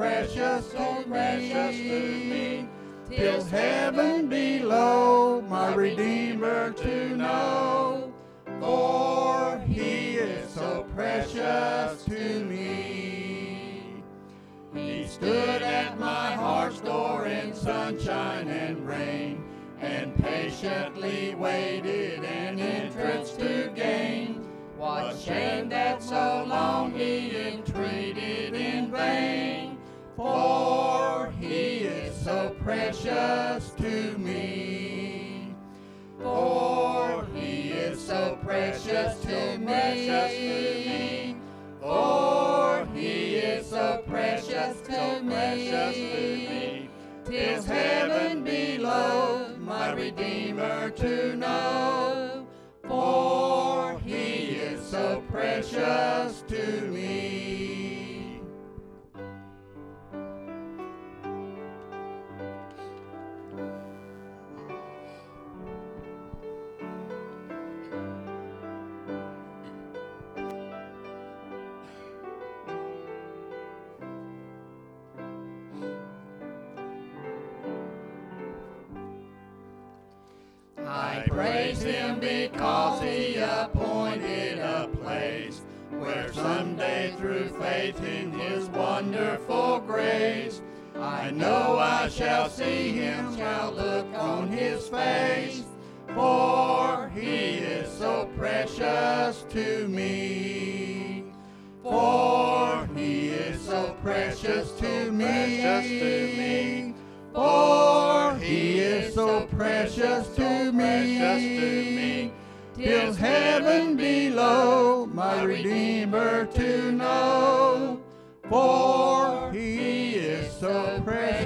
precious so precious to me. Tis heaven below, my Redeemer to know. For he is so precious to me. He stood at my heart's door in sunshine and rain, and patiently waited an entrance to gain. What shame that so long for he is so precious to me. For he is so precious to me. For he is so precious to me. Tis heaven below, my Redeemer to know. For I praise him because he appointed a place where someday through faith in his wonderful grace, I know I shall see him, shall look on his face, for he is so precious to me. For he is so precious to me. Precious to me. For he is so precious to Till heaven below, my Redeemer to know. For he is so precious